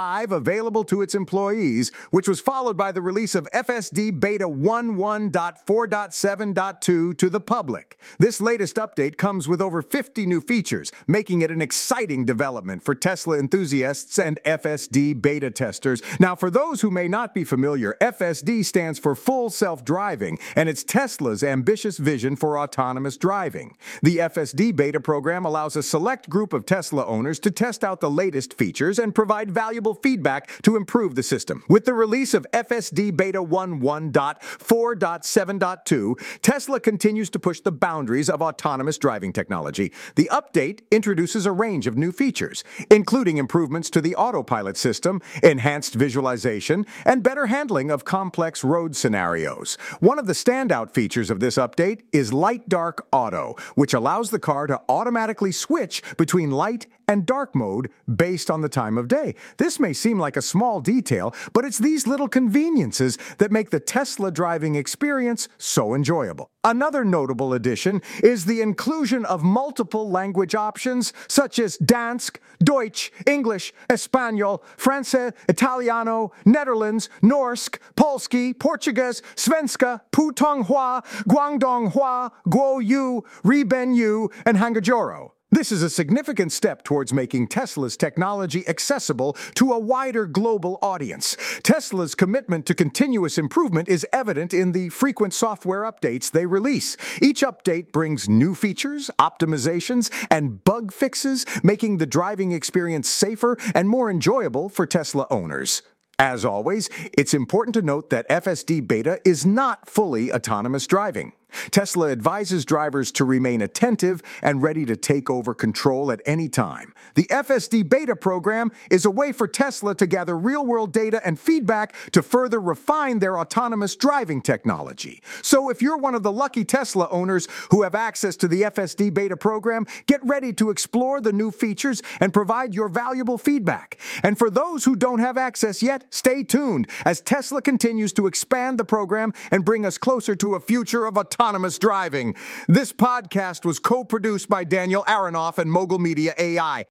5 available to its employees, which was followed by the release of FSD Beta 11.4.7.2 to the public. This latest update comes with over 50 new features, making it an exciting development for Tesla enthusiasts and FSD beta testers. Now, for those who may not be familiar, FSD stands for Full Self Driving, and it's Tesla's ambitious vision for autonomous driving. The FSD beta program allows a select group of Tesla owners to test out the latest features and provide valuable feedback to improve the system. With the release of FSD Beta 11.4.7.2, Tesla continues to push the boundaries of autonomous driving technology. The update introduces a range of new features, including improvements to the autopilot system, enhanced visualization, and better handling of complex road scenarios. One of the standout features of this update is Light Dark Auto, which allows the car to automatically switch between light and dark mode based on the time of day. This may seem like a small detail, but it's these little conveniences that make the Tesla driving experience so enjoyable. Another notable addition is the inclusion of multiple language options such as Dansk, Deutsch, English, Espanol, Francais, Italiano, Nederlands, Norsk, Polski, Portuguese, Svenska, Putonghua, Guangdonghua, Guoyu, Ribenyu, and Hangajoro. This is a significant step towards making Tesla's technology accessible to a wider global audience. Tesla's commitment to continuous improvement is evident in the frequent software updates they release. Each update brings new features, optimizations, and bug fixes, making the driving experience safer and more enjoyable for Tesla owners. As always, it's important to note that FSD Beta is not fully autonomous driving. Tesla advises drivers to remain attentive and ready to take over control at any time. The FSD beta program is a way for Tesla to gather real world data and feedback to further refine their autonomous driving technology. So, if you're one of the lucky Tesla owners who have access to the FSD beta program, get ready to explore the new features and provide your valuable feedback. And for those who don't have access yet, stay tuned as Tesla continues to expand the program and bring us closer to a future of autonomous autonomous driving. This podcast was co produced by Daniel Aharonoff and Mogul Media AI.